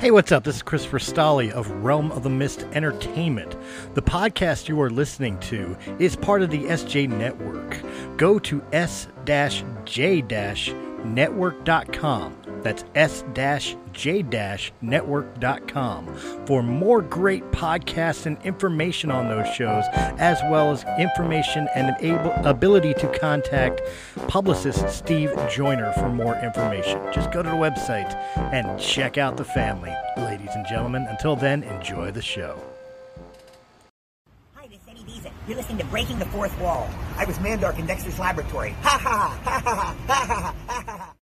Hey, what's up? This is Christopher Stolle of Realm of the Mist Entertainment. The podcast you are listening to is part of the SJ Network. Go to s-j-network.com. That's s-j-network.com for more great podcasts and information on those shows, as well as information and able, ability to contact publicist Steve Joyner for more information. Just go to the website and check out the family, ladies and gentlemen. Until then, enjoy the show. Hi, this is Eddie Deezen. You're listening to Breaking the Fourth Wall. I was Mandark in Dexter's laboratory. Ha ha ha ha ha ha ha ha ha ha.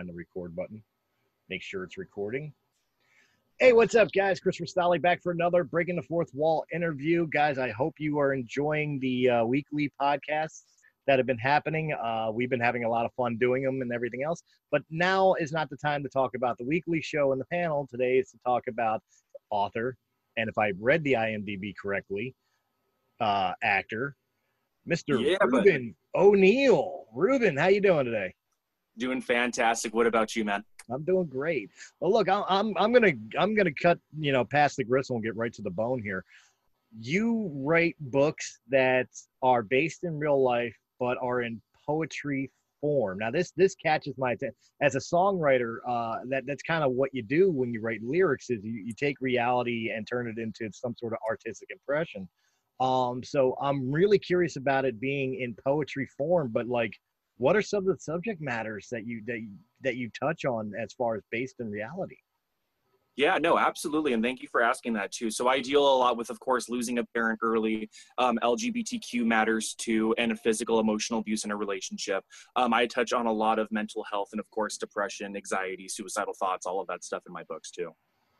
Find the record button. Make sure it's recording. Hey, what's up, guys? Christopher Stolle back for another Breaking the Fourth Wall interview. Guys, I hope you are enjoying the uh, weekly podcasts that have been happening. Uh, we've been having a lot of fun doing them and everything else. But now is not the time to talk about the weekly show and the panel. Today is to talk about author, and if I read the IMDb correctly, uh, actor, Mr. Yeah, Ruben O'Neill. Ruben, how you doing today? Doing fantastic. What about you, man? I'm doing great. Well, look, I'm I'm gonna I'm gonna cut you know past the gristle and get right to the bone here. You write books that are based in real life but are in poetry form. Now this this catches my attention as a songwriter. Uh, that that's kind of what you do when you write lyrics is you, you take reality and turn it into some sort of artistic impression. Um, so I'm really curious about it being in poetry form, but like what are some of the subject matters that you that you, that you touch on as far as based in reality Yeah, no, absolutely. And thank you for asking that too. So I deal a lot with, of course, losing a parent early, um, LGBTQ matters too, and physical emotional abuse in a relationship. Um, I touch on a lot of mental health and, of course, depression, anxiety, suicidal thoughts, all of that stuff in my books too.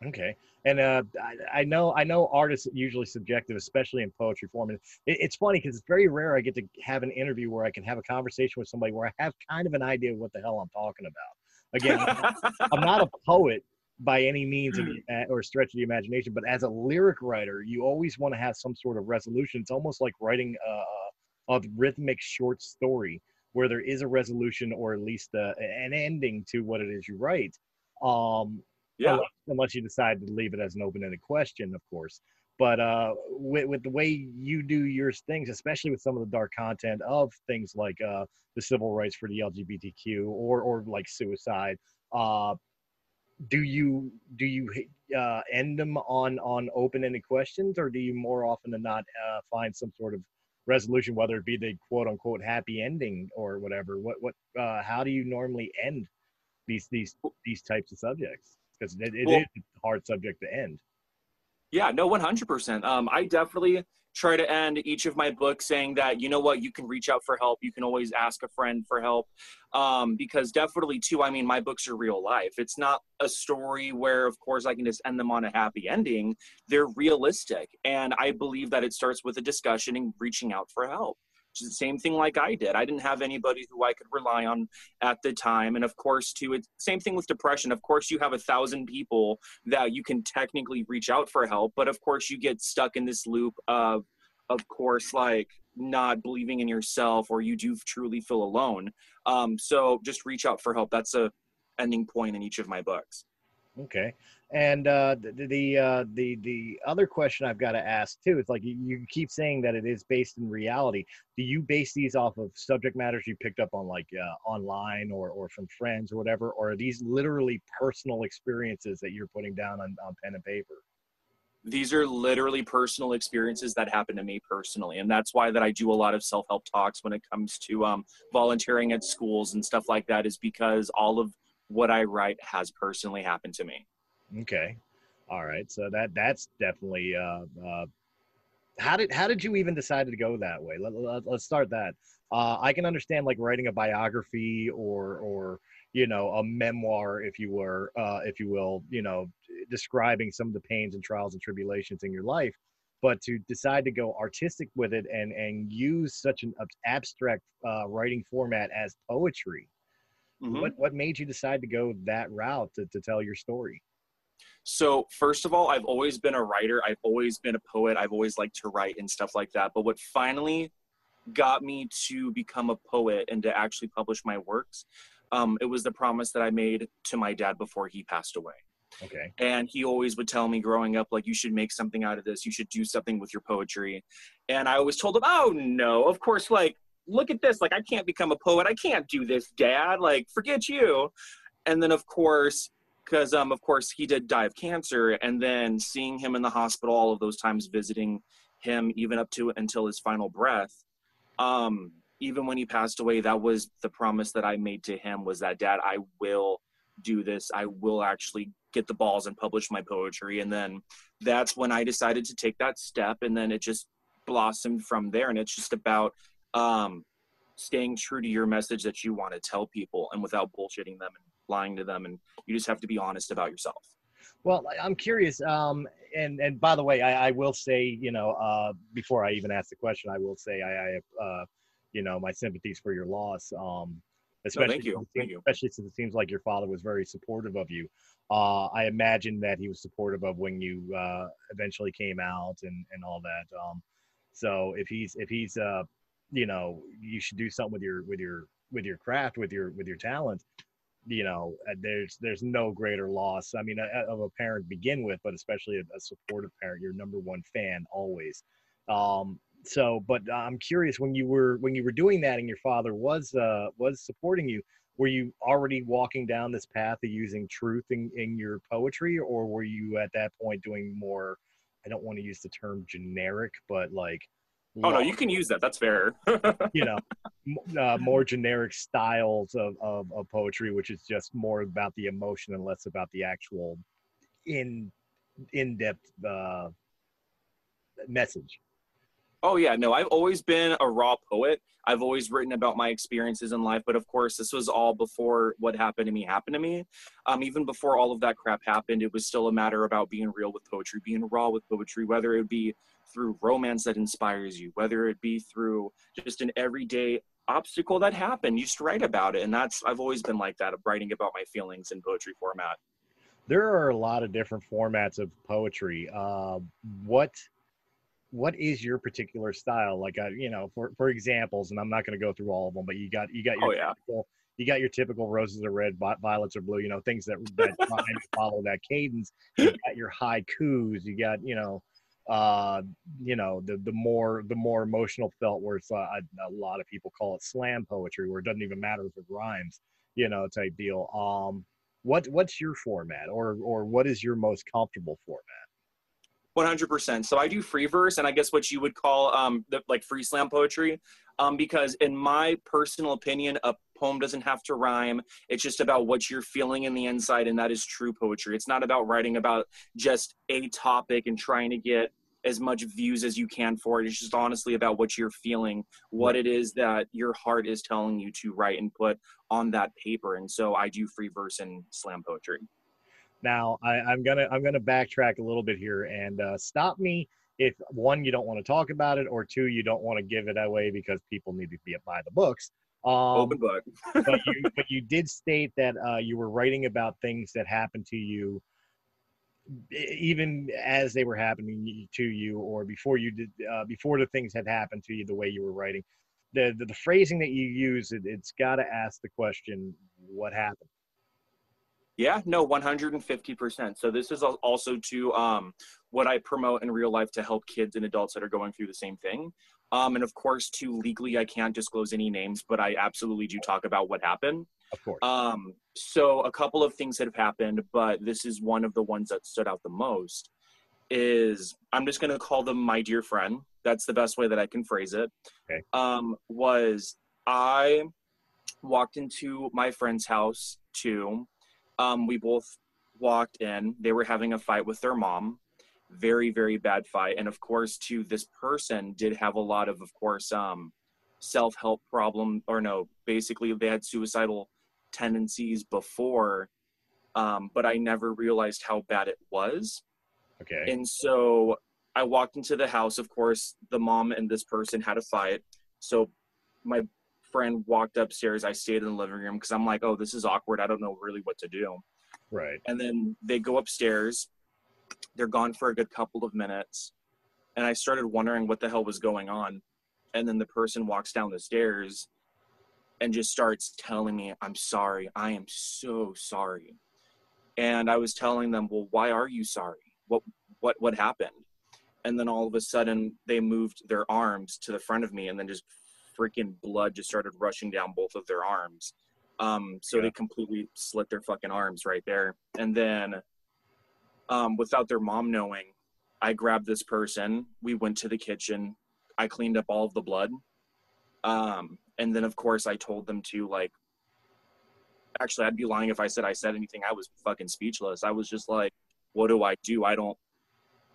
Okay. And uh, I, I know i know art is usually subjective especially in poetry form and it, it's funny because it's very rare i get to have an interview where i can have a conversation with somebody where i have kind of an idea of what the hell i'm talking about. Again i'm not a poet by any means of uh, or stretch of the imagination but as a lyric writer you always want to have some sort of resolution. It's almost like writing a, a rhythmic short story where there is a resolution or at least a, an ending to what it is you write. Um yeah. unless, unless you decide to leave it as an open-ended question of course. But uh with, with the way you do your things especially with some of the dark content of things like uh the civil rights for the lgbtq or or like suicide uh do you do you uh end them on on open-ended questions or do you more often than not uh find some sort of resolution whether it be the quote unquote happy ending or whatever? What what uh how do you normally end these these these types of subjects because it, it Well- is a hard subject to end. Yeah, no, 100%. Um, I definitely try to end each of my books saying that, you know what, you can reach out for help. You can always ask a friend for help. Um, because definitely, too, I mean, my books are real life. It's not a story where, of course, I can just end them on a happy ending. They're realistic. And I believe that it starts with a discussion and reaching out for help. Same thing like I did. I didn't have anybody who I could rely on at the time. And of course, too, it's same thing with depression. Of course, you have a thousand people that you can technically reach out for help but of course you get stuck in this loop of of course like not believing in yourself or you do truly feel alone um, so just reach out for help that's a ending point in each of my books Okay, and uh, the the uh, the the other question I've got to ask too is like you, you keep saying that it is based in reality. Do you base these off of subject matters you picked up on like uh, online or or from friends or whatever, or are these literally personal experiences that you're putting down on, on pen and paper? these are literally personal experiences that happen to me personally and that's why that i do a lot of self-help talks when it comes to um, volunteering at schools and stuff like that is because all of what i write has personally happened to me Okay, all right. So that that's definitely. Uh, uh, how did how did you even decide to go that way? Let, let, let's start that. Uh, I can understand like writing a biography or or you know a memoir, if you were, uh, if you will, you know, describing some of the pains and trials and tribulations in your life. but to decide to go artistic with it and and use such an abstract uh, writing format as poetry. Mm-hmm. What what made you decide to go that route to, to tell your story? So, first of all, I've always been a writer. I've always been a poet. I've always liked to write and stuff like that. But what finally got me to become a poet and to actually publish my works, um, it was the promise that I made to my dad before he passed away. Okay. And he always would tell me growing up, like, you should make something out of this. You should do something with your poetry. And I always told him, oh, no, of course, like, look at this. Like, I can't become a poet. I can't do this, dad. Like, forget you. And then, of course, because um, of course he did die of cancer and then seeing him in the hospital all of those times visiting him even up to until his final breath um, even when he passed away that was the promise that i made to him was that dad i will do this. I will actually get the balls and publish my poetry. And then that's when i decided to take that step and then it just blossomed from there and it's just about um, staying true to your message that you want to tell people and without bullshitting them and lying to them and you just have to be honest about yourself well i'm curious um, and and by the way i, I will say you know uh, before i even ask the question i will say i, I have uh, you know my sympathies for your loss um, especially no, thank you. Thank you. especially since it seems like your father was very supportive of you uh, i imagine that he was supportive of when you uh, eventually came out and and all that um, so if he's if he's uh you know you should do something with your with your with your craft with your with your talent you know, uh, there's there's no greater loss. I mean, of a parent begin with, but especially a, a supportive parent, your number one fan always. Um, so, but I'm curious when you were when you were doing that, and your father was uh, was supporting you. Were you already walking down this path of using truth in, in your poetry, or were you at that point doing more? I don't want to use the term generic, but like Oh no, you can use that. That's fair. you know, uh, more generic styles of, of, of poetry, which is just more about the emotion and less about the actual in in depth uh, message. Oh yeah, no, I've always been a raw poet. I've always written about my experiences in life, but of course, this was all before what happened to me happened to me. Um, even before all of that crap happened, it was still a matter about being real with poetry, being raw with poetry, whether it would be through romance that inspires you, whether it be through just an everyday obstacle that happened, you just write about it. And that's, I've always been like that of writing about my feelings in poetry format. There are a lot of different formats of poetry. Uh, what, what is your particular style? Like, uh, you know, for, for examples, and I'm not going to go through all of them, but you got, you got your, oh, yeah. typical, you got your typical roses are red, violets are blue, you know, things that, that follow that cadence. You got your haikus, you got, you know, uh, you know, the the more the more emotional felt, where it's uh, a lot of people call it slam poetry, where it doesn't even matter if it rhymes, you know, type deal. Um, what what's your format, or or what is your most comfortable format? 100%. So I do free verse, and I guess what you would call um, the, like free slam poetry, um, because in my personal opinion, a poem doesn't have to rhyme. It's just about what you're feeling in the inside, and that is true poetry. It's not about writing about just a topic and trying to get as much views as you can for it. It's just honestly about what you're feeling, what it is that your heart is telling you to write and put on that paper. And so I do free verse and slam poetry. Now I, am gonna I'm gonna backtrack a little bit here and uh, stop me if one you don't want to talk about it or two you don't want to give it away because people need to be by the books. Um, Open book. but you but you did state that uh, you were writing about things that happened to you even as they were happening to you or before you did uh, before the things had happened to you the way you were writing the the, the phrasing that you use it, it's got to ask the question what happened yeah no 150% so this is also to um, what i promote in real life to help kids and adults that are going through the same thing um, and of course to legally i can't disclose any names but i absolutely do talk about what happened of course. Um, so a couple of things that have happened, but this is one of the ones that stood out the most. Is I'm just going to call them my dear friend. That's the best way that I can phrase it. Okay. Um, was I walked into my friend's house too. Um, we both walked in. They were having a fight with their mom. Very, very bad fight. And of course, to this person did have a lot of, of course, um, self-help problem or no, basically they had suicidal tendencies before, um, but I never realized how bad it was. Okay. And so I walked into the house. Of course, the mom and this person had a fight. So my friend walked upstairs. I stayed in the living room because I'm like, oh, this is awkward. I don't know really what to do. Right. And then they go upstairs. They're gone for a good couple of minutes. And I started wondering what the hell was going on. And then the person walks down the stairs and just starts telling me, I'm sorry. I am so sorry. And I was telling them, well, why are you sorry? What, what, what happened? And then all of a sudden they moved their arms to the front of me and then just freaking blood just started rushing down both of their arms. Um, so yeah. they completely slit their fucking arms right there. And then, um, without their mom knowing, I grabbed this person. We went to the kitchen. I cleaned up all of the blood. Um, and then, of course, I told them to like. Actually, I'd be lying if I said I said anything. I was fucking speechless. I was just like, "What do I do? I don't."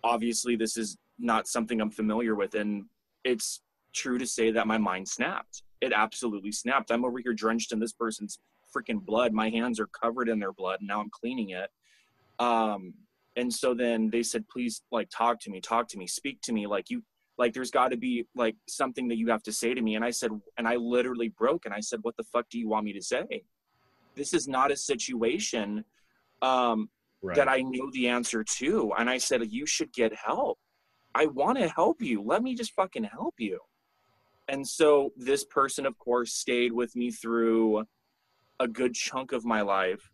Obviously, this is not something I'm familiar with, and it's true to say that my mind snapped. It absolutely snapped. I'm over here drenched in this person's freaking blood. My hands are covered in their blood. And now I'm cleaning it. Um, and so then they said, please, like, talk to me, talk to me, speak to me. Like, you, like, there's got to be like something that you have to say to me. And I said, and I literally broke and I said, what the fuck do you want me to say? This is not a situation um, right. that I know the answer to. And I said, you should get help. I want to help you. Let me just fucking help you and so this person of course stayed with me through a good chunk of my life.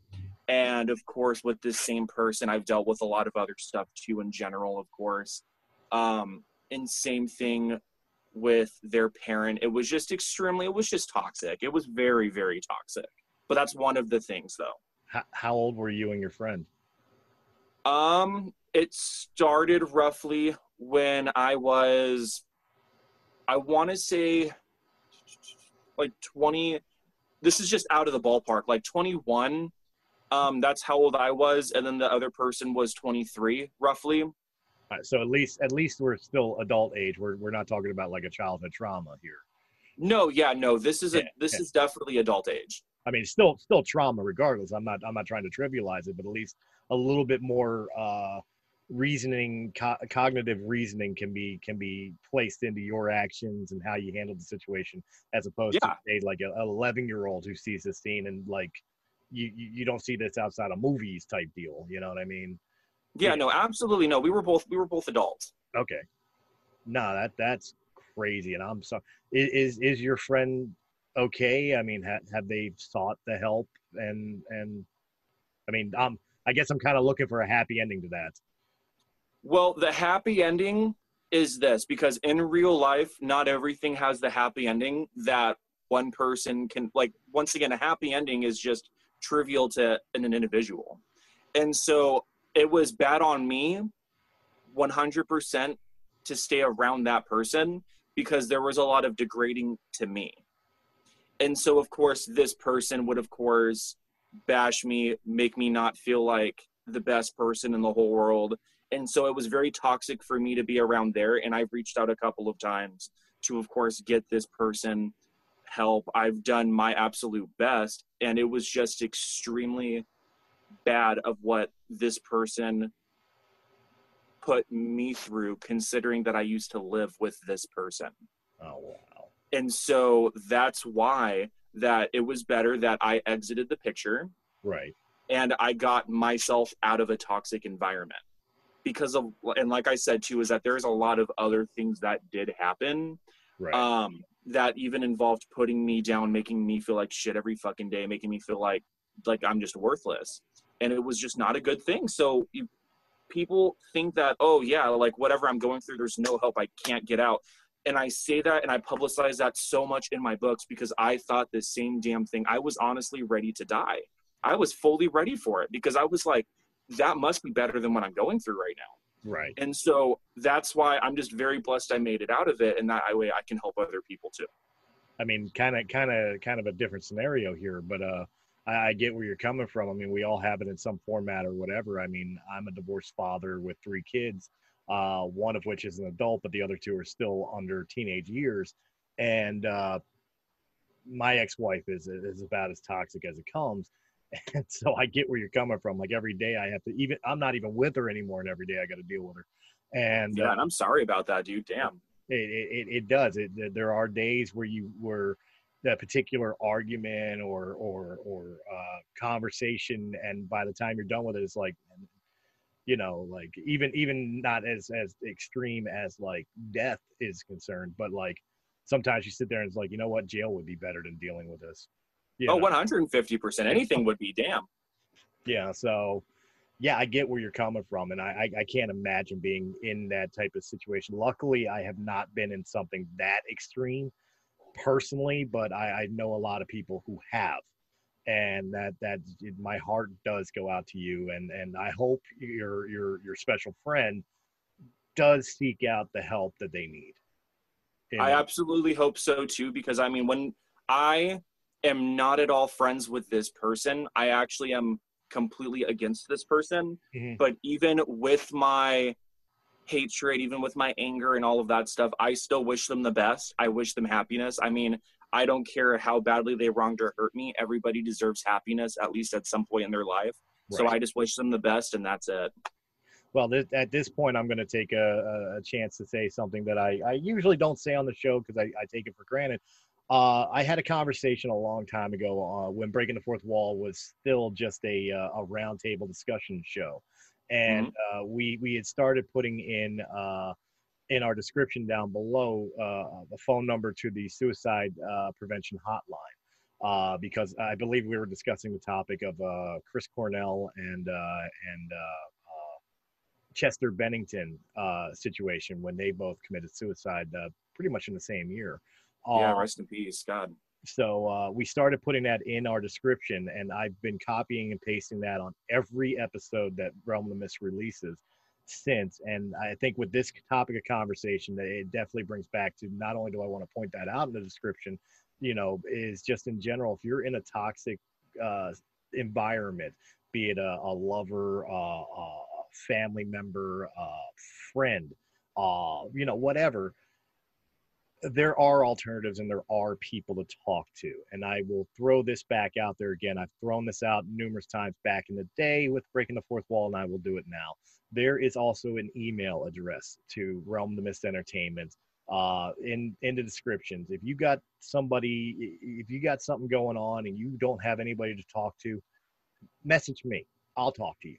And of course with this same person i've dealt with a lot of other stuff too in general of course. Um and same thing with their parent. It was just extremely it was just toxic. It was very very toxic. But that's one of the things though. How, how old were you and your friend? Um it started roughly when i was I want to say like 20. This is just out of the ballpark, like 21. Um, that's how old I was, and then the other person was 23, roughly. Right, so at least at least we're still adult age. We're we're not talking about like a childhood trauma here. No, yeah, no. This is a yeah, this yeah. is definitely adult age. I mean, still still trauma regardless. I'm not I'm not trying to trivialize it, but at least a little bit more uh, reasoning co- cognitive reasoning can be can be placed into your actions and how you handle the situation as opposed yeah. to say like an 11 year old who sees this scene and like you you don't see this outside of movies type deal you know what i mean? Yeah, yeah. no absolutely no we were both we were both adults. Okay. No that that's crazy and i'm sorry is is your friend okay? I mean have, have they sought the help? And and i mean um i guess i'm kind of looking for a happy ending to that well, the happy ending is this because in real life, not everything has the happy ending that one person can, like, once again, a happy ending is just trivial to an individual. And so it was bad on me 100% to stay around that person because there was a lot of degrading to me. And so, of course, this person would, of course, bash me, make me not feel like the best person in the whole world and so it was very toxic for me to be around there and i've reached out a couple of times to of course get this person help. I've done my absolute best and it was just extremely bad of what this person put me through considering that i used to live with this person. Oh wow. And so that's why that it was better that i exited the picture right. and i got myself out of a toxic environment because of and like I said too is that there's a lot of other things that did happen right. um that even involved putting me down making me feel like shit every fucking day making me feel like like I'm just worthless. And it was just not a good thing. So you, people think that oh yeah like whatever I'm going through there's no help. I can't get out. And I say that and I publicize that so much in my books because I thought the same damn thing. I was honestly ready to die. I was fully ready for it because I was like that must be better than what I'm going through right now. Right. And so that's why I'm just very blessed I made it out of it, and that way I can help other people too. I mean, kind of, kind of, kind of a different scenario here, but uh, I, I get where you're coming from. I mean, we all have it in some format or whatever. I mean, I'm a divorced father with three kids, uh, one of which is an adult, but the other two are still under teenage years, and uh, my ex-wife is is about as toxic as it comes and so I get where you're coming from. Like every day I have to even I'm not even with her anymore, and every day I got to deal with her. And yeah, uh, and I'm sorry about that, dude. Damn. it, it, it does. It, there are days where you were that particular argument or or or uh, conversation, and by the time you're done with it, it's like, you know, like even even not as as extreme as like death is concerned, but like sometimes you sit there and it's like, you know what, jail would be better than dealing with this. You Oh, know? 150%. Anything would be damn. Yeah. So, yeah, I get where you're coming from, and I, I I can't imagine being in that type of situation. Luckily, I have not been in something that extreme personally, but I, I know a lot of people who have, and that that my heart does go out to you, and and I hope your your your special friend does seek out the help that they need. You I absolutely hope so too, because I mean, when I am not at all friends with this person, I actually am completely against this person. Mhm. But even with my hatred, even with my anger and all of that stuff, I still wish them the best. I wish them happiness. I mean, I don't care how badly they wronged or hurt me. Everybody deserves happiness, at least at some point in their life. So I just wish them the best, and that's it. Well, this, at this point, I'm going to take a, a- a chance to say something that I, I usually don't say on the show because I, I take it for granted. Uh, I had a conversation a long time ago uh, when Breaking the Fourth Wall was still just a, uh, a roundtable discussion show, and uh, we we had started putting in uh, in our description down below uh, the phone number to the suicide uh, prevention hotline. Uh, because I believe we were discussing the topic of uh, Chris Cornell and uh, and uh, uh, Chester Bennington uh, situation when they both committed suicide uh, pretty much in the same year. Yeah, Uh, rest in peace, God. so uh, we started putting that in our description, and I've been copying and pasting that on every episode that Realm of the Mist releases since. And I think with this topic of conversation, that it definitely brings back to not only do I want to point that out in the description, you know, is just in general, if you're in a toxic uh, environment, be it a, a lover, uh, a family member, a friend, uh, you know, whatever there are alternatives and there are people to talk to. And I will throw this back out there again. I've thrown this out numerous times back in the day with Breaking the Fourth Wall, and I will do it now. There is also an email address to Realm the Mist Entertainment uh, in in the descriptions. If you got somebody, if you got something going on and you don't have anybody to talk to, message me. I'll talk to you.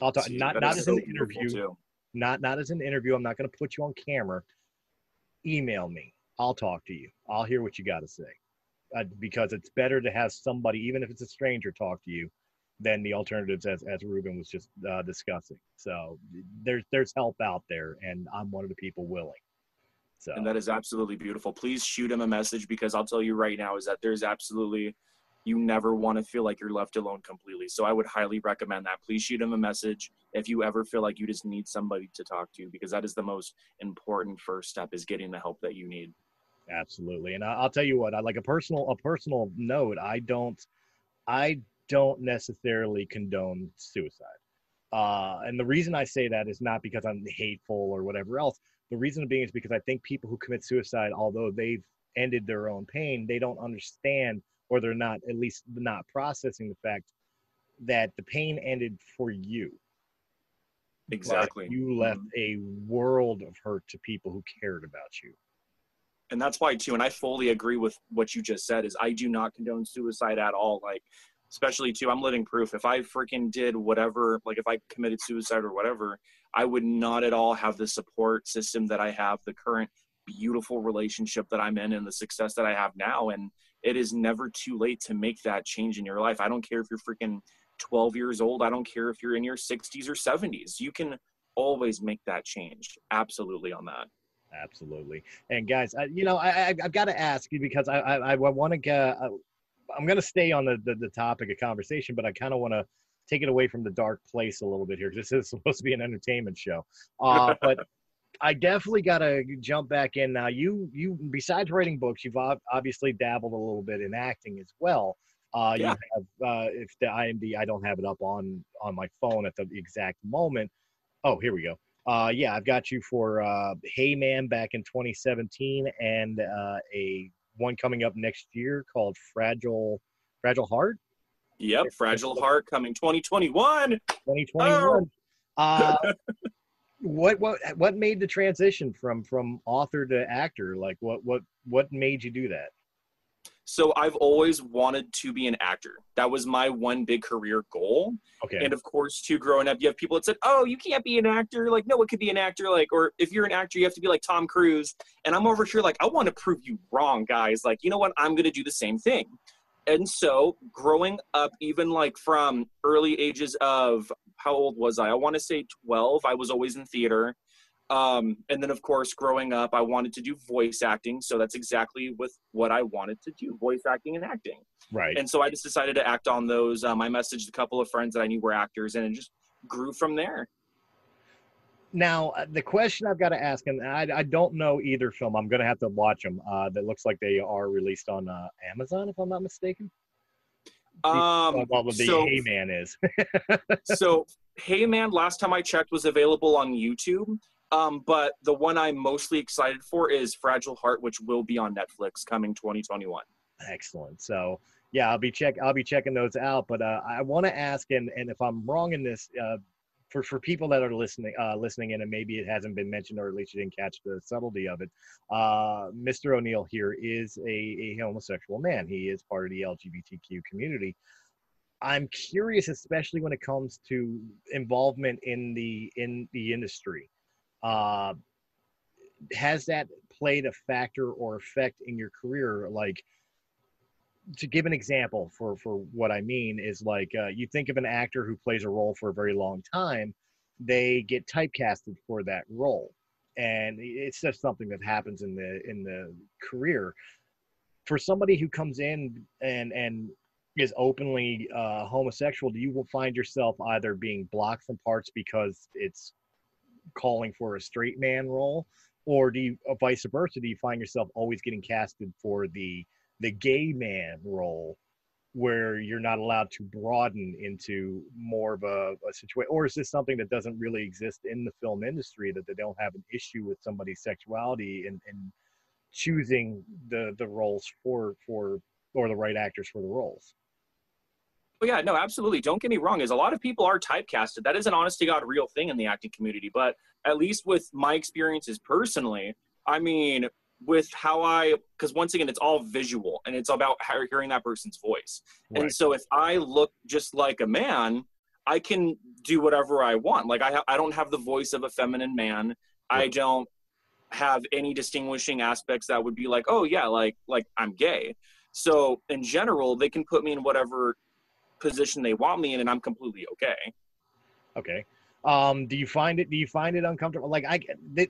I'll talk. See, Not not as an interview too. not not as an interview. I'm not going to put you on camera. Email me. I'll talk to you. I'll hear what you got to say, uh, because it's better to have somebody, even if it's a stranger, talk to you, than the alternatives as as Ruben was just uh, discussing. So there's there's help out there, and I'm one of the people willing. So and that is absolutely beautiful. Please shoot him a message because I'll tell you right now is that there's absolutely you never want to feel like you're left alone completely. So I would highly recommend that. Please shoot him a message if you ever feel like you just need somebody to talk to because that is the most important first step is getting the help that you need. absolutely, and I'll tell you what. I like a personal a personal note. I don't I don't necessarily condone suicide. Uh, and the reason I say that is not because I'm hateful or whatever else. The reason being is because I think people who commit suicide, although they've ended their own pain, they don't understand or they're not at least not processing the fact that the pain ended for you. Exactly. You left Mhm. a world of hurt to people who cared about you. and that's why too and i fully agree with what you just said is i do not condone suicide at all like especially too i'm living proof if i freaking did whatever like if i committed suicide or whatever i would not at all have the support system that i have the current beautiful relationship that i'm in and the success that i have now and it is never too late to make that change in your life. I don't care if you're freaking 12 years old. I don't care if you're in your 60s or 70s you can always make that change. Absolutely on that. Absolutely. And guys, I, you know, I, I, I've got to ask you because I, I, I want to get, uh, I'm going to stay on the, the, the topic of conversation, but I kind of want to take it away from the dark place a little bit here this is supposed to be an entertainment show. Uh, but I definitely got to jump back in now. You, you, besides writing books, you've ob- obviously dabbled a little bit in acting as well. Uh, Yeah. You have, uh, if the IMD, I don't have it up on on my phone at the exact moment. Oh, here we go. Uh, yeah, I've got you for uh, Hey Man back in 2017 and uh, a one coming up next year called Fragile Fragile Heart Yep, Fragile Heart coming 2021. 2021. Uh, what what what made the transition from from author to actor? Like what what what made you do that? So I've always wanted to be an actor. That was my one big career goal. Okay. And of course, too, growing up, you have people that said, "Oh, you can't be an actor." Like, no one could be an actor. Like, or if you're an actor, you have to be like Tom Cruise. And I'm over here like, I want to prove you wrong, guys. Like, you know what? I'm gonna do the same thing. And so, growing up, even like from early ages of how old was I? I want to say 12. I was always in theater. Um, and then, of course, growing up, I wanted to do voice acting. So that's exactly with what I wanted to do voice acting and acting. Right. And so I just decided to act on those. Um, I messaged a couple of friends that I knew were actors, and it just grew from there. Now, uh, the question I've got to ask, and I, I don't know either film. I'm going to have to watch them. Uh, that looks like they are released on uh, Amazon, if I'm not mistaken. Um, well, the so, Hey Man is. so Hey Man, last time I checked, was available on YouTube. Um, but the one I'm mostly excited for is Fragile Heart, which will be on Netflix coming 2021. Excellent. So yeah, I'll be check. I'll be checking those out. But uh, I want to ask, and and if I'm wrong in this, uh, for for people that are listening uh, listening in, and maybe it hasn't been mentioned, or at least you didn't catch the subtlety of it. Uh, Mr. O'Neill here is a, a homosexual man. He is part of the LGBTQ community. I'm curious, especially when it comes to involvement in the in the industry. Uh, has that played a factor or effect in your career? Like, to give an example for for what I mean is like uh, you think of an actor who plays a role for a very long time, they get typecasted for that role, and it's just something that happens in the in the career. For somebody who comes in and and is openly uh, homosexual, do you find yourself either being blocked from parts because it's calling for a straight man role, or do you uh, vice versa? Do you find yourself always getting casted for the the gay man role, where you're not allowed to broaden into more of a, a situation, or is this something that doesn't really exist in the film industry that they don't have an issue with somebody's sexuality and, and choosing the the roles for for or the right actors for the roles? Oh yeah, no, absolutely. Don't get me wrong. Is a lot of people are typecasted. That is an honest to god real thing in the acting community. But at least with my experiences personally, I mean, with how I, because once again, it's all visual and it's about how hearing that person's voice. Right. And so if I look just like a man, I can do whatever I want. Like I, ha- I don't have the voice of a feminine man. Right. I don't have any distinguishing aspects that would be like, oh yeah, like like I'm gay. So in general, they can put me in whatever position they want me in, and I'm completely okay. Okay. Um, do you find it? Do you find it uncomfortable? Like I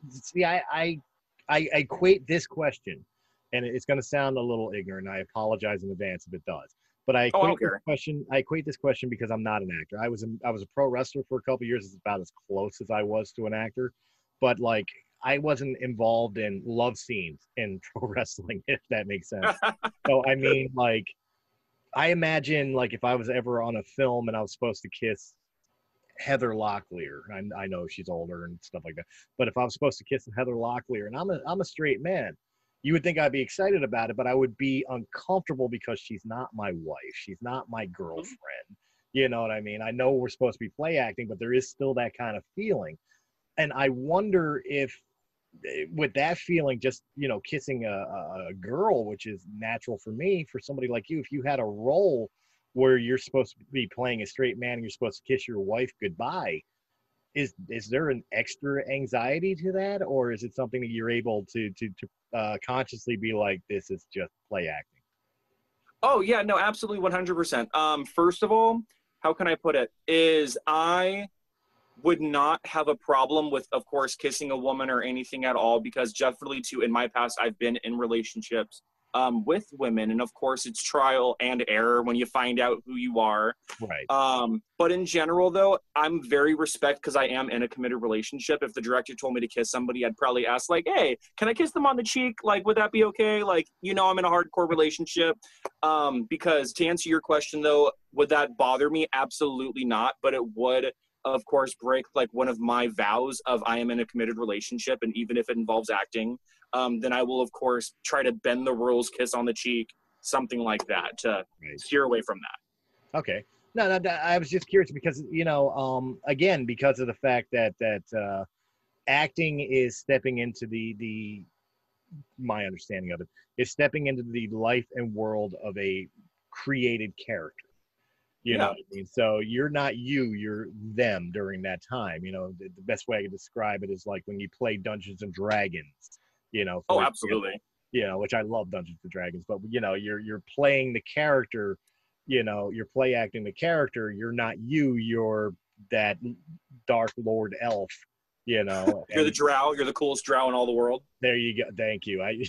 see, I I I equate this question, and it's going to sound a little ignorant. I apologize in advance if it does. But I oh, equate oh, this question. I equate this question because I'm not an actor. I was a, I was a pro wrestler for a couple years. It's about as close as I was to an actor. But like I wasn't involved in love scenes in pro wrestling, if that makes sense. so I mean, like I imagine like if I was ever on a film and I was supposed to kiss Heather Locklear, I, I know she's older and stuff like that, but if I was supposed to kiss Heather Locklear and I'm a I'm a straight man, you would think I'd be excited about it, but I would be uncomfortable because she's not my wife, she's not my mm-hmm. girlfriend. You know what I mean? I know we're supposed to be play acting, but there is still that kind of feeling. And I wonder if with that feeling, just you know, kissing a, a girl, which is natural for me, for somebody like you, if you had a role where you're supposed to be playing a straight man and you're supposed to kiss your wife goodbye, is is there an extra anxiety to that, or is it something that you're able to to to uh, consciously be like, this is just play acting? Oh yeah, no, absolutely, one hundred percent. Um, first of all, how can I put it? Is I would not have a problem with, of course, kissing a woman or anything at all because definitely too in my past I've been in relationships um, with women, and of course it's trial and error when you find out who you are. Right. Um, but in general, though, I'm very respect because I am in a committed relationship. If the director told me to kiss somebody, I'd probably ask like, "Hey, can I kiss them on the cheek? Like, would that be okay? Like, you know, I'm in a hardcore relationship." Um, because to answer your question, though, would that bother me? Absolutely not. But it would of course break like one of my vows of I am in a committed relationship, and even if it involves acting, um, then I will of course try to bend the rules, kiss on the cheek, something like that to right. steer away from that. Okay. No, no, I was just curious because you know, um, again, because of the fact that that uh, acting is stepping into the the my understanding of it is stepping into the life and world of a created character. You Yeah. know what I mean? So you're not you, you're them during that time. You know, the, the best way I can describe it is like when you play Dungeons and Dragons, you know. Oh, example absolutely. you know, which I love Dungeons and Dragons, but you know, you're you're playing the character, you know, you're play acting the character. You're not you. You're that Dark Lord elf. You know, You're the drow. You're the coolest drow in all the world. there you go. Thank you. I,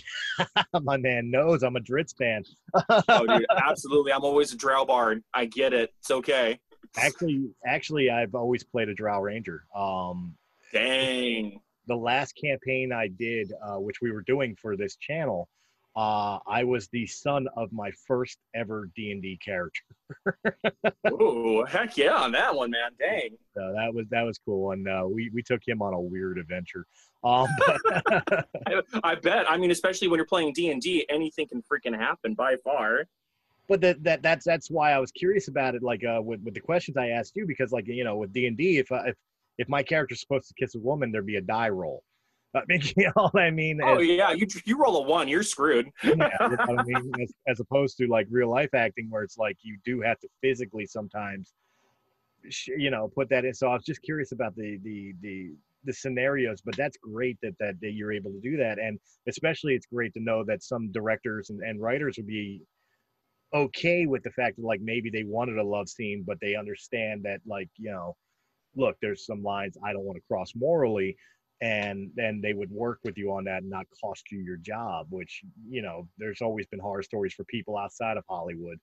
my man knows I'm a Drizzt fan. Oh, dude, absolutely. I'm always a drow bard. I get it. It's okay. actually, actually, I've always played a Drow Ranger. Um, Dang. The last campaign I did, uh, which we were doing for this channel, uh, I was the son of my first ever D and D character. Ooh, heck yeah on that one, man. Dang. So that was that was cool, and uh, we we took him on a weird adventure. Um, but, I, I bet. I mean, especially when you're playing D and D, anything can freaking happen by far. but that that that's that's why I was curious about it, like uh, with with the questions I asked you, because like you know with D and D, if I, if if my character's supposed to kiss a woman, there'd be a die roll. I mean, you know what I mean? Oh yeah, you you roll a one, you're screwed. yeah, you know I mean? As, as opposed to like real life acting, where it's like you do have to physically sometimes, sh- you know, put that in. So I was just curious about the the the the scenarios, but that's great that, that that you're able to do that, and especially it's great to know that some directors and, and writers would be okay with the fact that like maybe they wanted a love scene, but they understand that like you know, look, there's some lines I don't want to cross morally, and then they would work with you on that and not cost you your job which you know there's always been horror stories for people outside of hollywood.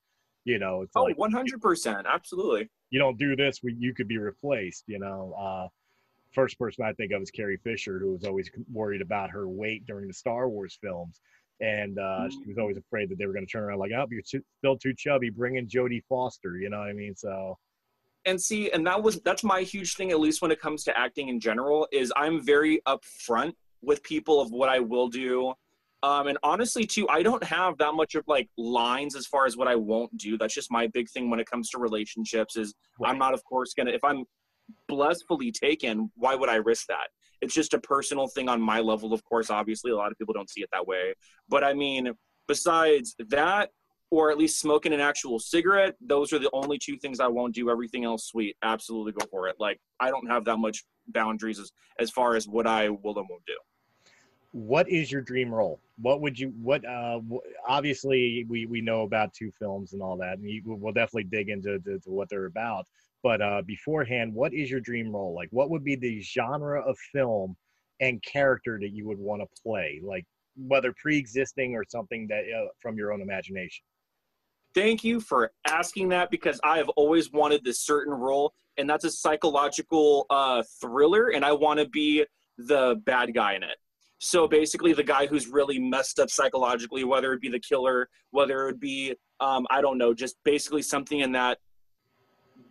You know it's Oh, like 100%. Absolutely. you don't do this we, you could be replaced you know. Uh first person i think of is carrie fisher who was always worried about her weight during the star wars films. And uh she was always afraid that they were going to turn around like oh you're too, still too chubby bring in jodie foster you know what i mean? So and see and that was that's my huge thing at least when it comes to acting in general is i'm very upfront with people of what i will do. Um, and honestly too i don't have that much of like lines as far as what i won't do. That's just my big thing when it comes to relationships is i'm not of course gonna if i'm blissfully taken why would i risk that? It's just a personal thing on my level of course obviously a lot of people don't see it that way. But i mean besides that or at least smoking an actual cigarette those are the only two things i won't do. Everything else sweet. Absolutely go for it. Like i don't have that much boundaries as, as far as what i will and won't do. What is your dream role? What would you what uh obviously we we know about two films and all that and you, we'll definitely dig into to, to what they're about. But uh beforehand what is your dream role? Like what would be the genre of film and character that you would want to play? Like whether pre-existing or something that uh, from your own imagination thank you for asking that because i have always wanted this certain role and that's a psychological uh, thriller and i want to be the bad guy in it. So basically the guy who's really messed up psychologically whether it be the killer whether it be um, i don't know just basically something in that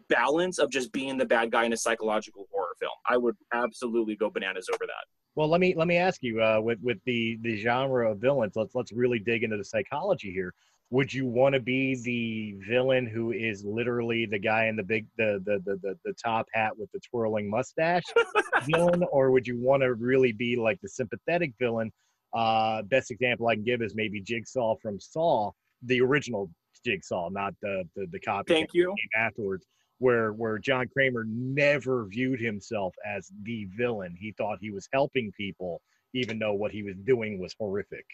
balance of just being the bad guy in a psychological horror film. I would absolutely go bananas over that. Well let me let me ask you uh with with the the genre of villains let's let's really dig into the psychology here would you want to be the villain who is literally the guy in the big the the the the, the top hat with the twirling mustache villain or would you want to really be like the sympathetic villain uh best example i can give is maybe jigsaw from saw the original jigsaw not the the, the copy thank you afterwards where where John Kramer never viewed himself as the villain. He thought he was helping people, even though what he was doing was horrific.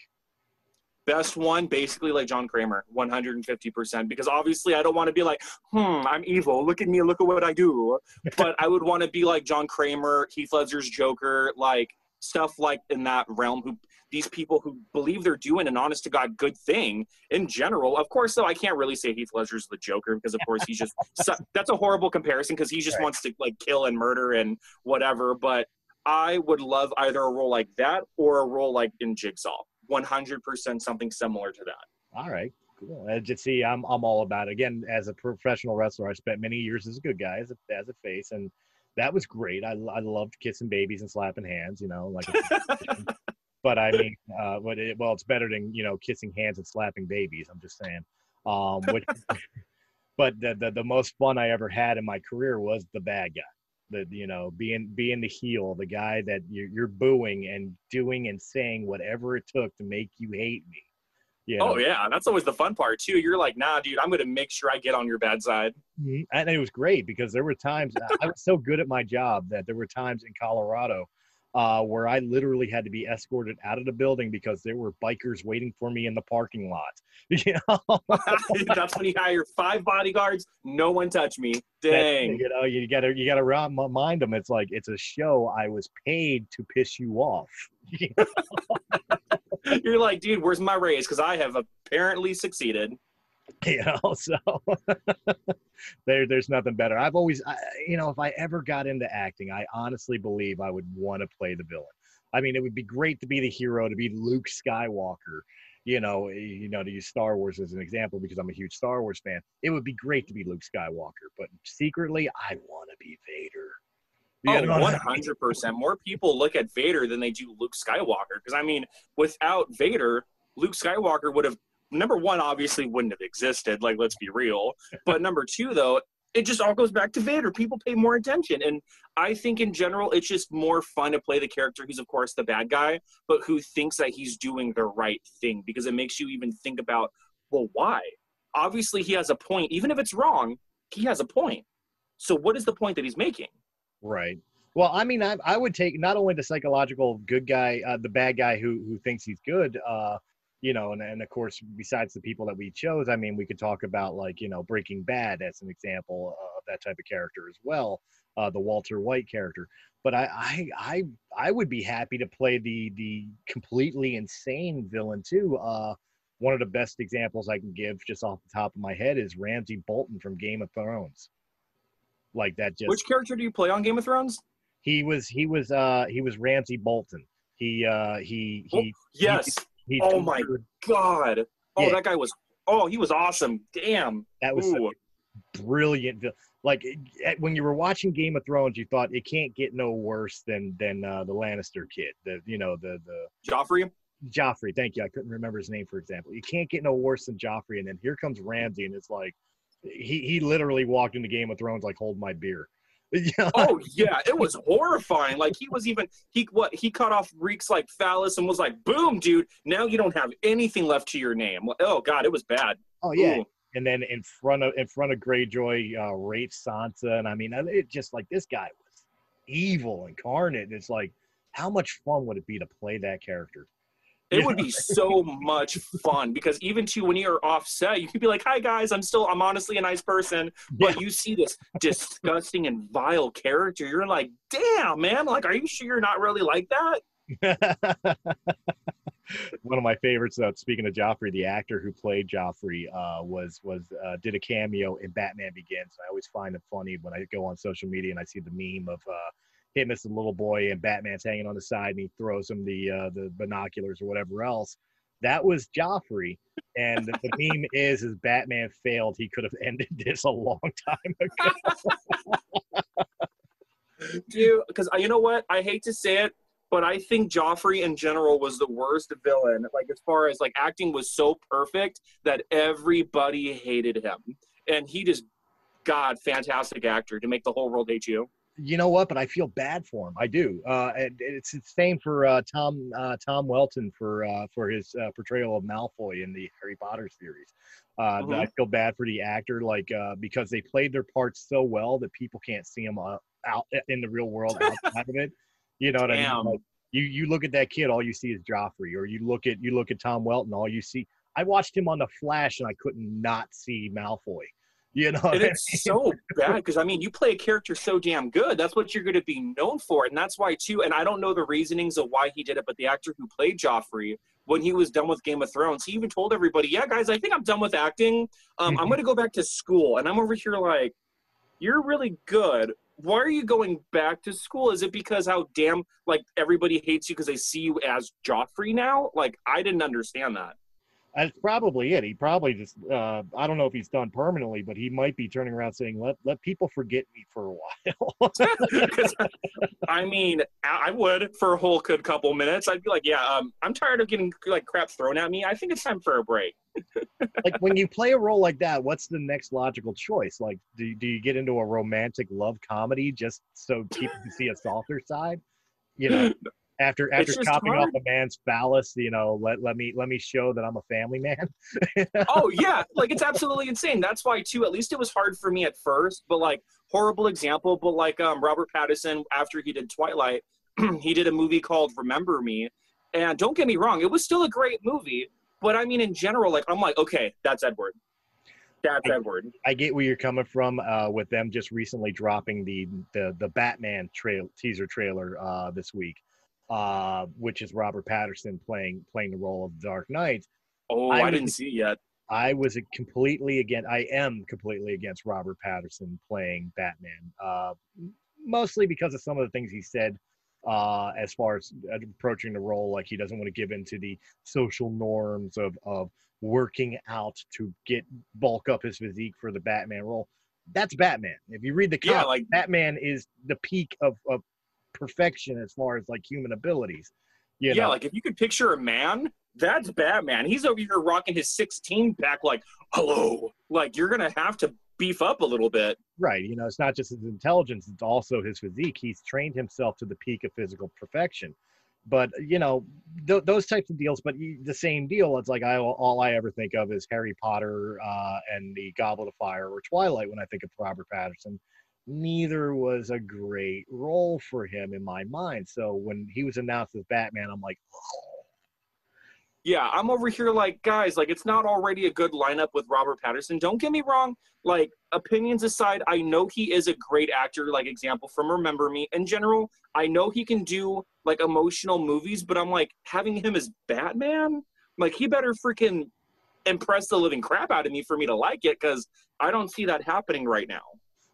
Best one basically like john kramer 150% because obviously i don't want to be like hmm i'm evil. Look at me look at what i do. But i would want to be like john kramer heath ledger's joker like stuff like in that realm who these people who believe they're doing an honest to god good thing in general. Of course though i can't really say heath ledger's the joker because of course he's just that's a horrible comparison because he just Right. wants to like kill and murder and whatever but i would love either a role like that or a role like in jigsaw 100% something similar to that. All right, cool. Uh, just see, I'm I'm all about it. Again, as a professional wrestler, I spent many years as a good guy, as a, as a face, and that was great. I I loved kissing babies and slapping hands, you know, like. but I mean, uh, but it, well, it's better than you know kissing hands and slapping babies. I'm just saying. Um, which, but the, the the most fun I ever had in my career was the bad guy. The you know being being the heel, the guy that you're, you're booing and doing and saying whatever it took to make you hate me. You know? Oh yeah, that's always the fun part too. You're like, nah, dude, I'm gonna make sure I get on your bad side. Mhm. And it was great because there were times I was so good at my job that there were times in Colorado uh, where I literally had to be escorted out of the building because there were bikers waiting for me in the parking lot. You know, that's when you hire five bodyguards. No one touch me. Dang. you know, you gotta you gotta remind them. It's like it's a show. I was paid to piss you off. You're like, dude, where's my raise? Because I have apparently succeeded. you know so there there's nothing better i've always I, you know if i ever got into acting i honestly believe i would want to play the villain i mean it would be great to be the hero to be luke skywalker you know eh, you know to use star wars as an example because i'm a huge star wars fan it would be great to be luke skywalker but secretly i want to be vader You Oh, know what I one mean? hundred percent. More people look at Vader than they do Luke Skywalker. Because I mean, without Vader, Luke Skywalker would have number one obviously wouldn't have existed. Like, let's be real. But number two, though, it just all goes back to Vader. People pay more attention, and I think in general, it's just more fun to play the character who's of course the bad guy, but who thinks that he's doing the right thing because it makes you even think about, well, why? Obviously, he has a point. Even if it's wrong, he has a point. So, what is the point that he's making? Right. Well, I mean, I, I would take not only the psychological good guy, uh, the bad guy who who thinks he's good, uh, you know, and, and of course, besides the people that we chose, I mean, we could talk about like you know Breaking Bad as an example of that type of character as well, uh, the Walter White character. But I, I I I would be happy to play the the completely insane villain too. Uh, one of the best examples I can give just off the top of my head is Ramsay Bolton from Game of Thrones. Like that just Which character do you play on Game of Thrones? he was he was uh he was Ramsay Bolton. He uh he he Yes. he Oh my God. Oh, Yeah. that guy was. Oh, he was awesome. Damn. that was brilliant like eh, when you were watching Game of Thrones you thought it can't get no worse than than uh, the Lannister kid the you know the the Joffrey. Joffrey thank you I couldn't remember his name for example you can't get no worse than Joffrey and then here comes Ramsay and it's like he he literally walked into Game of Thrones like hold my beer You know? Oh yeah, it was horrifying. Like he was even he what he cut off Reek's like phallus and was like, "Boom, dude! Now you don't have anything left to your name." Oh God, it was bad. oh yeah Ooh. and then in front of in front of Greyjoy, uh, raped Sansa, and I mean, it just like this guy was evil incarnate. And it's like, how much fun would it be to play that character? It would be so much fun because even too when you're offset, you could be like, "Hi guys, I'm still I'm honestly a nice person," but you see this disgusting and vile character, you're like, "Damn, man! Like, are you sure you're not really like that?" One of my favorites, though, speaking of Joffrey, the actor who played Joffrey uh, was was uh, did a cameo in Batman Begins. I always find it funny when I go on social media and I see the meme of uh, him as the little boy and Batman's hanging on the side and he throws him the uh, the binoculars or whatever else. That was Joffrey, and the, meme is is Batman failed. He could have ended this a long time ago. Dude, because you know what? I hate to say it, but I think Joffrey in general was the worst villain. Like as far as like acting was so perfect that everybody hated him, and he just, God, fantastic actor to make the whole world hate you. You know what? But I feel bad for him. I do. Uh, and it's the same for uh, Tom uh, Tom Felton for uh, for his uh, portrayal of Malfoy in the Harry Potter series. Uh, Mhm. I feel bad for the actor, like uh, because they played their parts so well that people can't see them uh, out in the real world outside of it. You know what I mean? Like, you you look at that kid, all you see is Joffrey, or you look at you look at Tom Felton, all you see. I watched him on the Flash, and I couldn't not see Malfoy. You know, And I it's so bad because I mean, you play a character so damn good. That's what you're going to be known for, and that's why too. And I don't know the reasonings of why he did it, but the actor who played Joffrey, when he was done with Game of Thrones, he even told everybody, "Yeah, guys, I think I'm done with acting. Um, I'm going to go back to school." And I'm over here like, "You're really good. Why are you going back to school? Is it because how damn like everybody hates you because they see you as Joffrey now? Like, I didn't understand that." That's probably it. He probably just uh, I don't know if he's done permanently, but he might be turning around saying, "Let let people forget me for a while." I mean, I would for a whole good couple minutes. I'd be like, "Yeah, um, I'm tired of getting like crap thrown at me. I think it's time for a break." like when you play a role like that, what's the next logical choice? Like, do do you get into a romantic love comedy just so people can see a softer side? You know, after after chopping hard. off a man's phallus, you know, let let me let me show that I'm a family man. oh yeah, like it's absolutely insane. That's why too. At least it was hard for me at first, but like horrible example. But like um, Robert Pattinson, after he did Twilight, he did a movie called Remember Me, and don't get me wrong, it was still a great movie. But I mean, in general, like I'm like, okay, that's Edward. That's I, Edward. I get where you're coming from uh, with them just recently dropping the the the Batman trail teaser trailer uh, this week uh, which is Robert Pattinson playing playing the role of Dark Knight. Oh, I, I didn't see it yet. I was completely against. I am completely against Robert Pattinson playing Batman, uh, mostly because of some of the things he said uh, as far as approaching the role. Like he doesn't want to give into the social norms of of working out to get bulk up his physique for the Batman role. That's Batman. If you read the comic, yeah, like Batman is the peak of, of perfection as far as like human abilities. You yeah, like if you could picture a man, that's Batman. He's over here rocking his 16 pack, like, hello. Like, you're going to have to beef up a little bit. Right. You know, it's not just his intelligence, it's also his physique. He's trained himself to the peak of physical perfection. But, you know, th- those types of deals, but the same deal, it's like I all I ever think of is Harry Potter uh, and the Goblet of Fire or Twilight when I think of Robert Pattinson neither was a great role for him in my mind. So when he was announced as Batman, I'm like, oh. Yeah, I'm over here like, guys, like it's not already a good lineup with Robert Pattinson. Don't get me wrong. Like opinions aside, I know he is a great actor. Like example from Remember Me. In general, I know he can do like emotional movies, but I'm like having him as Batman. Like he better freaking impress the living crap out of me for me to like it because I don't see that happening right now.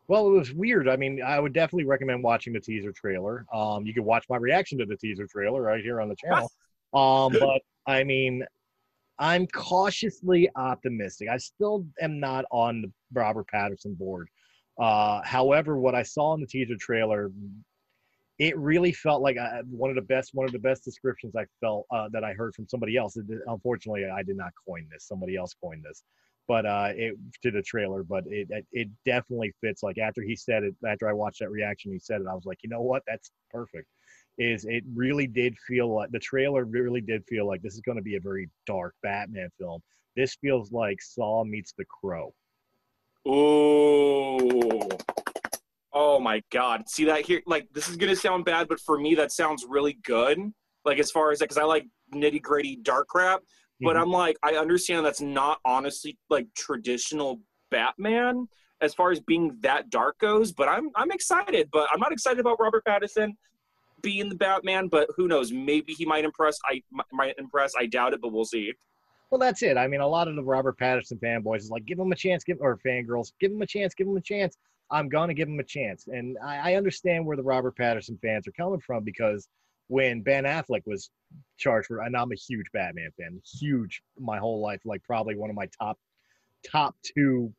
Well, it was weird. I mean, I would definitely recommend watching the teaser trailer. Um, you can watch my reaction to the teaser trailer right here on the channel. Um, but I mean, I'm cautiously optimistic. I still am not on the Robert Pattinson board. Uh, however, what I saw in the teaser trailer, it really felt like I, uh, one of the best one of the best descriptions I felt uh, that I heard from somebody else. Unfortunately, I did not coin this. Somebody else coined this but uh, it to the trailer. But it it definitely fits. Like after he said it, after I watched that reaction, he said it. I was like, you know what? That's perfect. Is it really did feel like the trailer really did feel like this is going to be a very dark Batman film. This feels like Saw meets The Crow. Oh. Oh my God! See that here? Like this is gonna sound bad, but for me, that sounds really good. Like as far as that, because I like nitty gritty dark crap. But mm-hmm. I'm like, I understand that's not honestly like traditional Batman as far as being that dark goes. But I'm I'm excited. But I'm not excited about Robert Pattinson being the Batman. But who knows? Maybe he might impress. I might impress. I doubt it, but we'll see. Well, that's it. I mean, a lot of the Robert Pattinson fanboys is like, give him a chance, give or fangirls, give him a chance, give him a chance. I'm gonna give him a chance, and I, I understand where the Robert Pattinson fans are coming from because when Ben Affleck was charged for, and I'm a huge Batman fan, huge my whole life, like probably one of my top top two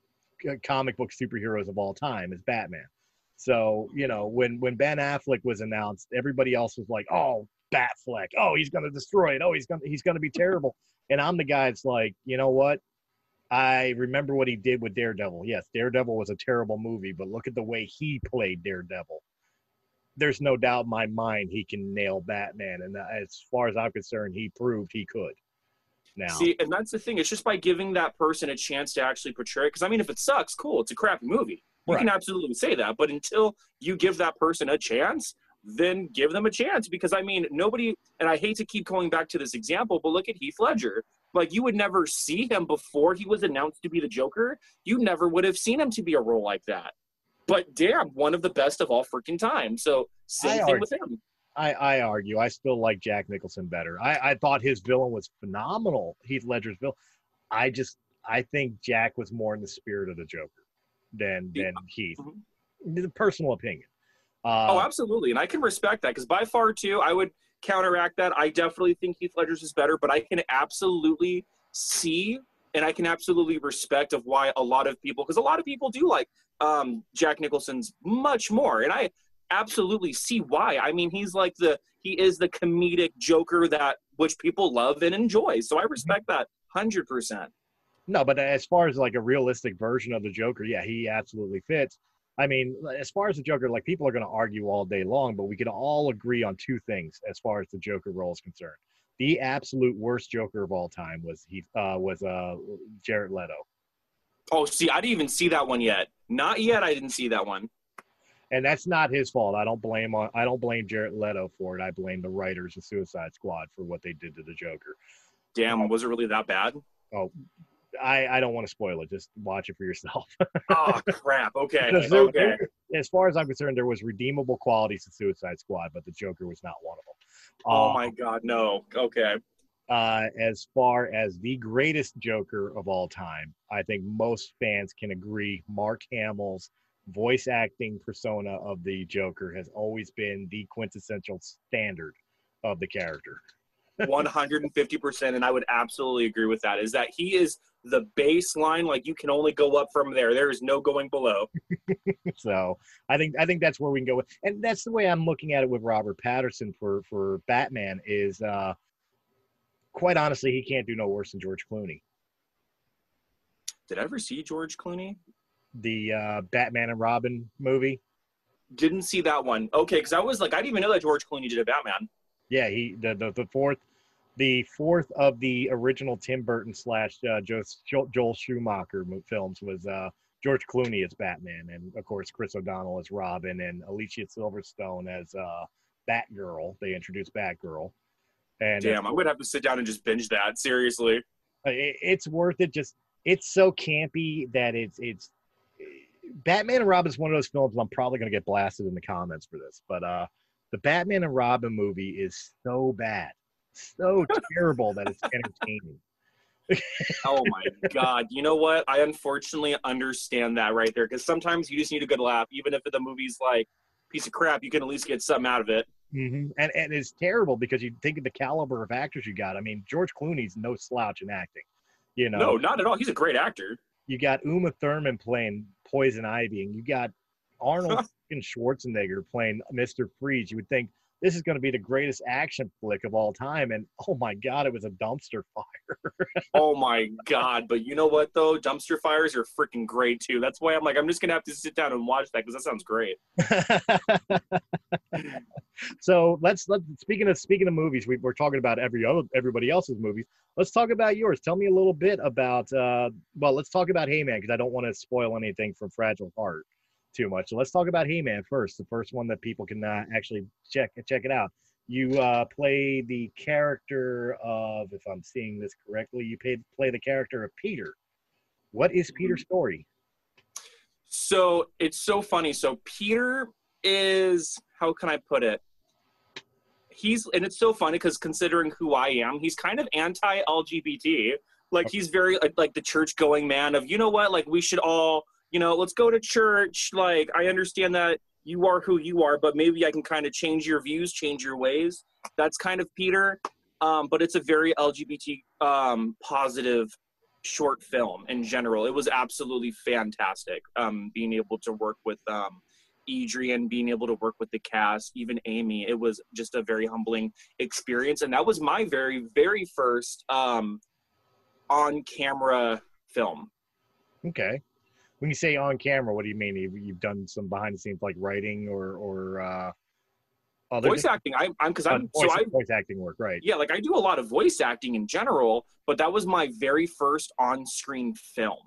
uh, comic book superheroes of all time is Batman. So you know when when Ben Affleck was announced, everybody else was like, "Oh, Batfleck! Oh, he's gonna destroy it! Oh, he's gonna he's gonna be terrible." and I'm the guy that's like, you know what? I remember what he did with Daredevil. Yes, Daredevil was a terrible movie, but look at the way he played Daredevil there's no doubt in my mind he can nail Batman. And uh, as far as I'm concerned, he proved he could. Now, see, and that's the thing. It's just by giving that person a chance to actually portray it. Because I mean, if it sucks, cool, it's a crappy movie. You right. can absolutely say that. But until you give that person a chance, then give them a chance. Because I mean, nobody. And I hate to keep going back to this example, but look at Heath Ledger. Like you would never see him before he was announced to be the Joker. You never would have seen him to be a role like that but damn, one of the best of all freaking time. So same I thing argue, with him. I, I argue. I still like Jack Nicholson better. I, I thought his villain was phenomenal. Heath Ledger's villain. I just I think Jack was more in the spirit of the Joker than than yeah. Heath. Mm-hmm. The personal opinion. Uh, oh, absolutely, and I can respect that because by far too, I would counteract that. I definitely think Heath Ledger's is better, but I can absolutely see and I can absolutely respect of why a lot of people, because a lot of people do like um, Jack Nicholson's much more, and I absolutely see why. I mean, he's like the he is the comedic Joker that which people love and enjoy. So I respect that hundred percent. No, but as far as like a realistic version of the Joker, yeah, he absolutely fits. I mean, as far as the Joker, like people are going to argue all day long, but we can all agree on two things as far as the Joker role is concerned. The absolute worst Joker of all time was he uh, was uh, Jared Leto. Oh, see, I didn't even see that one yet. Not yet. I didn't see that one. And that's not his fault. I don't blame on. I don't blame Jared Leto for it. I blame the writers of Suicide Squad for what they did to the Joker. Damn, was it really that bad? Oh, I, I don't want to spoil it. Just watch it for yourself. oh crap! Okay. okay. As far as I'm concerned, there was redeemable qualities to Suicide Squad, but the Joker was not one of them. Oh um, my God, no. Okay. Uh, as far as the greatest Joker of all time, I think most fans can agree. Mark Hamill's voice acting persona of the Joker has always been the quintessential standard of the character. 150% and i would absolutely agree with that is that he is the baseline like you can only go up from there. There is no going below. So i think i think that's where we can go with and that's the way i'm looking at it with robert pattinson for for batman is uh quite honestly he can't do no worse than george clooney. Did i ever see george clooney? The uh batman and robin movie? Didn't see that one. Okay because i was like i didn't even know that george clooney did a batman. Yeah he the, the, the fourth the fourth of the original Tim Burton slash uh, Joel Schumacher films was uh, George Clooney as Batman, and of course Chris O'Donnell as Robin, and Alicia Silverstone as uh, Batgirl. They introduced Batgirl. And damn, I'm gonna have to sit down and just binge that. Seriously, it, it's worth it. Just it's so campy that it's it's Batman and Robin is one of those films I'm probably gonna get blasted in the comments for this, but uh, the Batman and Robin movie is so bad so terrible that it's entertaining. oh my god! You know what? I unfortunately understand that right there because sometimes you just need a good laugh, even if the movie's like piece of crap. You can at least get something out of it. Mm-hmm. And and it's terrible because you think of the caliber of actors you got. I mean, George Clooney's no slouch in acting. You know, no, not at all. He's a great actor. You got Uma Thurman playing Poison Ivy, and you got Arnold Schwarzenegger playing Mister Freeze. You would think this is going to be the greatest action flick of all time. And oh my God, it was a dumpster fire. oh my God. But you know what, though? Dumpster fires are freaking great, too. That's why I'm like, I'm just going to have to sit down and watch that because that sounds great. so let's, let's, speaking of, speaking of movies, we, are talking about every other, everybody else's movies. Let's talk about yours. Tell me a little bit about, uh, well, let's talk about Hey Man because I don't want to spoil anything from Fragile Heart too much. So let's talk about He-Man first. The first one that people can uh, actually check check it out. You uh, play the character of, if I'm seeing this correctly, you play, play the character of Peter. What is Peter's story? So it's so funny. So Peter is how can I put it? He's and it's so funny because considering who I am, he's kind of anti-LGBT. Like he's very like, the church-going man of you know what? Like we should all you know, let's go to church. Like, I understand that you are who you are, but maybe I can kind of change your views, change your ways. That's kind of Peter. Um, but it's a very LGBT um, positive short film in general. It was absolutely fantastic um, being able to work with um, Adrian, being able to work with the cast, even Amy. It was just a very humbling experience. And that was my very, very first um, on camera film. Okay when you say on camera, what do you mean? You've, you've done some behind the scenes like writing or or uh, other voice acting. I, I'm because I'm voice, so I voice acting work, right? Yeah, like I do a lot of voice acting in general, but that was my very first on-screen film.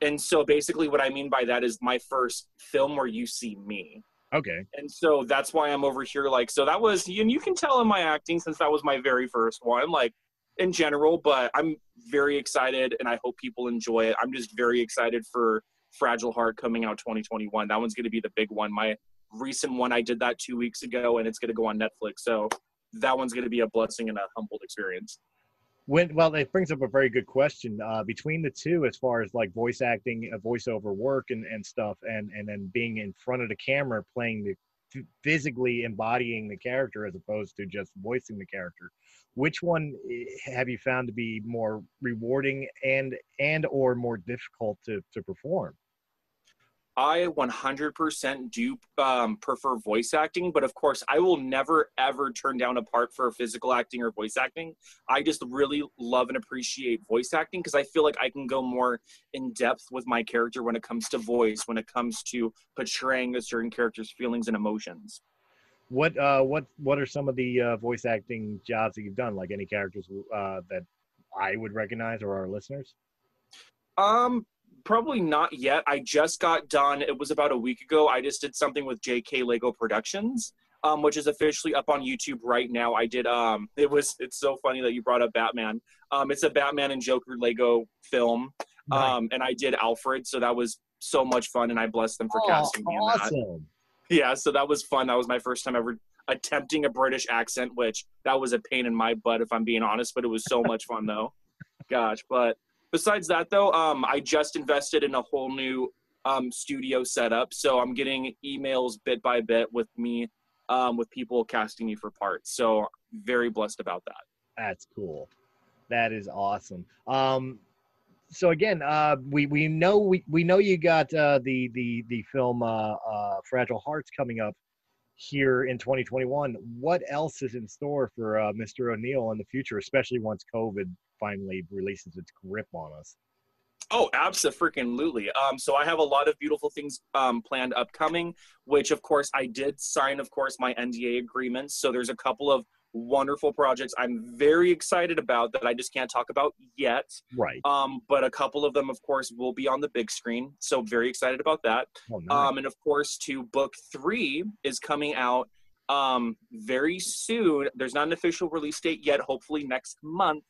And so basically, what I mean by that is my first film where you see me. Okay. And so that's why I'm over here. Like, so that was, and you can tell in my acting since that was my very first one, like in general, but I'm very excited and I hope people enjoy it. I'm just very excited for Fragile Heart coming out 2021. That one's going to be the big one. My recent one, I did that two weeks ago, and it's going to go on Netflix. So that one's going to be a blessing and a humbled experience. When well, it brings up a very good question. Uh, between the two, as far as like voice acting, uh, voiceover work, and, and stuff, and and then being in front of the camera playing the physically embodying the character as opposed to just voicing the character. Which one eh, have you found to be more rewarding and and or more difficult to to perform? I 100% do um, prefer voice acting, but of course, I will never ever turn down a part for physical acting or voice acting. I just really love and appreciate voice acting because I feel like I can go more in depth with my character when it comes to voice, when it comes to portraying a certain character's feelings and emotions. What uh what what are some of the uh, voice acting jobs that you've done? Like any characters uh, that I would recognize or our listeners? Um, probably not yet. I just got done. It was about a week ago. I just did something with JK Lego Productions, um, which is officially up on YouTube right now. I did. Um, it was. It's so funny that you brought up Batman. Um, it's a Batman and Joker Lego film. Um, and I did Alfred, so that was so much fun, and I blessed them for Oh, casting me in that. awesome. Yeah, so that was fun. That was my first time ever attempting a British accent, which that was a pain in my butt if I'm being honest, but it was so much fun though. Gosh, but besides that though, um, I just invested in a whole new um, studio setup, so I'm getting emails bit by bit with me, um, with people casting me for parts. So very blessed about that. That's cool. That is awesome. Um, so again, uh, we we know we, we know you got uh, the the the film uh, uh, Fragile Hearts coming up here in 2021. What else is in store for uh, Mr. O'Neill in the future, especially once COVID finally releases its grip on us? Oh, absolutely. Um, so I have a lot of beautiful things um, planned upcoming, which of course I did sign, of course, my NDA agreements. So there's a couple of wonderful projects I'm very excited about that I just can't talk about yet. Right. Um, but a couple of them, of course, will be on the big screen. So very excited about that. Oh, nice. Um, and of course, to book three is coming out um, very soon. There's not an official release date yet. Hopefully next month,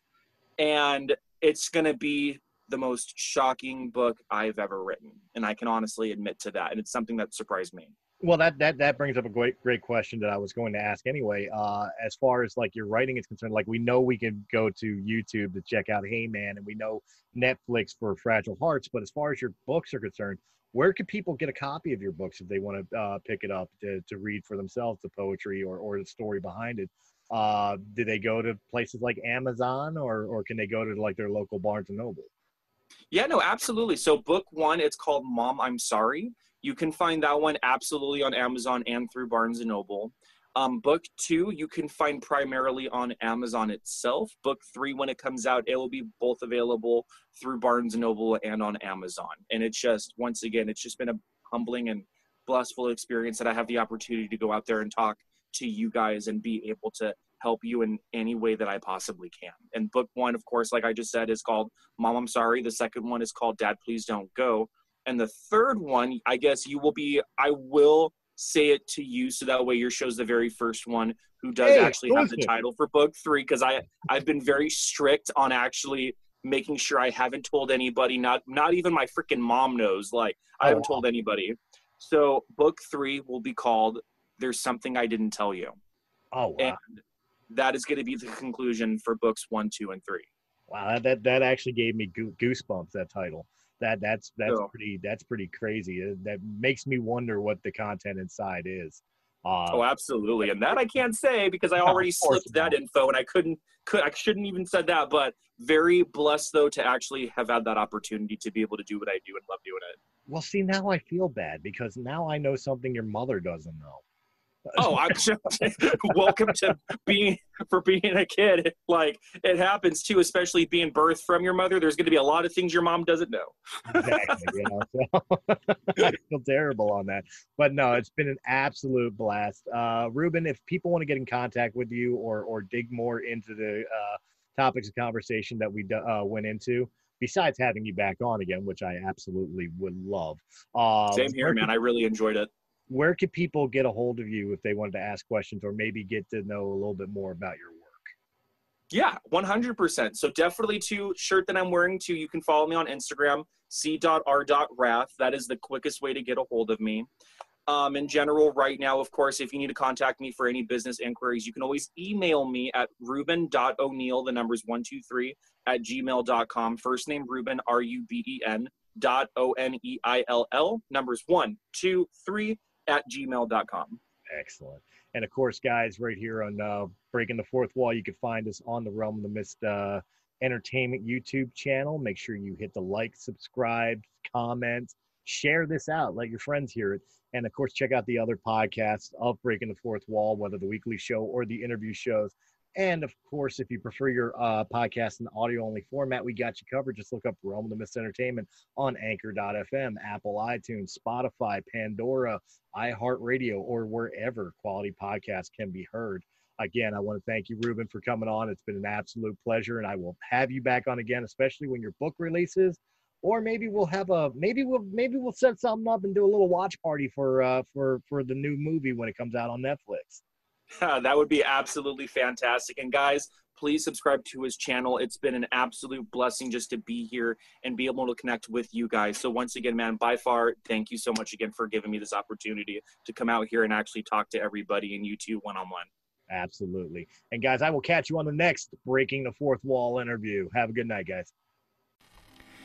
and it's going to be the most shocking book I've ever written, and I can honestly admit to that. And it's something that surprised me. Well, that that that brings up a great great question that I was going to ask anyway. Uh, as far as like your writing is concerned, like we know we can go to YouTube to check out Hey Man, and we know Netflix for Fragile Hearts. But as far as your books are concerned, where can people get a copy of your books if they want to uh, pick it up to, to read for themselves the poetry or, or the story behind it? Uh, do they go to places like Amazon or or can they go to like their local Barnes and Noble? Yeah, no, absolutely. So book one, it's called Mom, I'm Sorry. You can find that one absolutely on Amazon and through Barnes and Noble. Um, book two, you can find primarily on Amazon itself. Book three, when it comes out, it will be both available through Barnes and Noble and on Amazon. And it's just, once again, it's just been a humbling and blissful experience that I have the opportunity to go out there and talk to you guys and be able to help you in any way that I possibly can. And book one, of course, like I just said, is called Mom, I'm Sorry. The second one is called Dad, Please Don't Go. And the third one, I guess you will be, I will say it to you so that way your show's the very first one who does Hey, actually have the exclusive. title for book three because I I've been very strict on actually making sure I haven't told anybody, not not even my freaking mom knows. Like I Oh, haven't told anybody. So book three will be called There's Something I Didn't Tell You. Oh wow, And that is going to be the conclusion for books one, two, and three. wow, that, that that actually gave me goosebumps. That title. That that's that's So- pretty that's pretty crazy. Uh, That makes me wonder what the content inside is. Uh, Oh, absolutely. And that I can't say because I already slipped that not. info and I couldn't could I shouldn't even said that, but very blessed though to actually have had that opportunity to be able to do what I do and love doing it. well, see, now I feel bad because now I know something your mother doesn't know. Oh, I'm welcome to being for being a kid. Like it happens too, especially being birthed from your mother. There's going to be a lot of things your mom doesn't know. exactly. You know, so I feel terrible on that. But no, it's been an absolute blast. Uh, Ruben, if people want to get in contact with you or or dig more into the uh, topics of conversation that we uh, went into, besides having you back on again, which I absolutely would love. Uh, Same here, man. I really enjoyed it. Where could people get a hold of you if they wanted to ask questions or maybe get to know a little bit more about your work? Yeah, 100%. So definitely to shirt that I'm wearing too, you can follow me on Instagram, c.r.wrath. That is the quickest way to get a hold of me. Um, in general, right now, of course, if you need to contact me for any business inquiries, you can always email me at ruben.o'neill, the numbers 123, at gmail.com. First name Ruben, R U B E N, dot O N E I L L, numbers one, two, three, at gmail.com. Excellent. And of course, guys, right here on uh, Breaking the Fourth Wall, you can find us on the Realm of the Mist uh, Entertainment YouTube channel. Make sure you hit the like, subscribe, comment, share this out. Let your friends hear it. And of course, check out the other podcasts of Breaking the Fourth Wall, whether the weekly show or the interview shows. And of course, if you prefer your uh, podcast in the audio only format, we got you covered. Just look up Realm of the Mist Entertainment on anchor.fm, Apple, iTunes, Spotify, Pandora, iHeartRadio, or wherever quality podcasts can be heard. Again, I want to thank you, Ruben, for coming on. It's been an absolute pleasure, and I will have you back on again, especially when your book releases. Or maybe we'll have a maybe we'll maybe we'll set something up and do a little watch party for uh, for for the new movie when it comes out on Netflix. that would be absolutely fantastic. And guys, please subscribe to his channel. It's been an absolute blessing just to be here and be able to connect with you guys. So once again, man, by far, thank you so much again for giving me this opportunity to come out here and actually talk to everybody and you two one on one. Absolutely. And guys, I will catch you on the next Breaking the Fourth Wall interview. Have a good night, guys.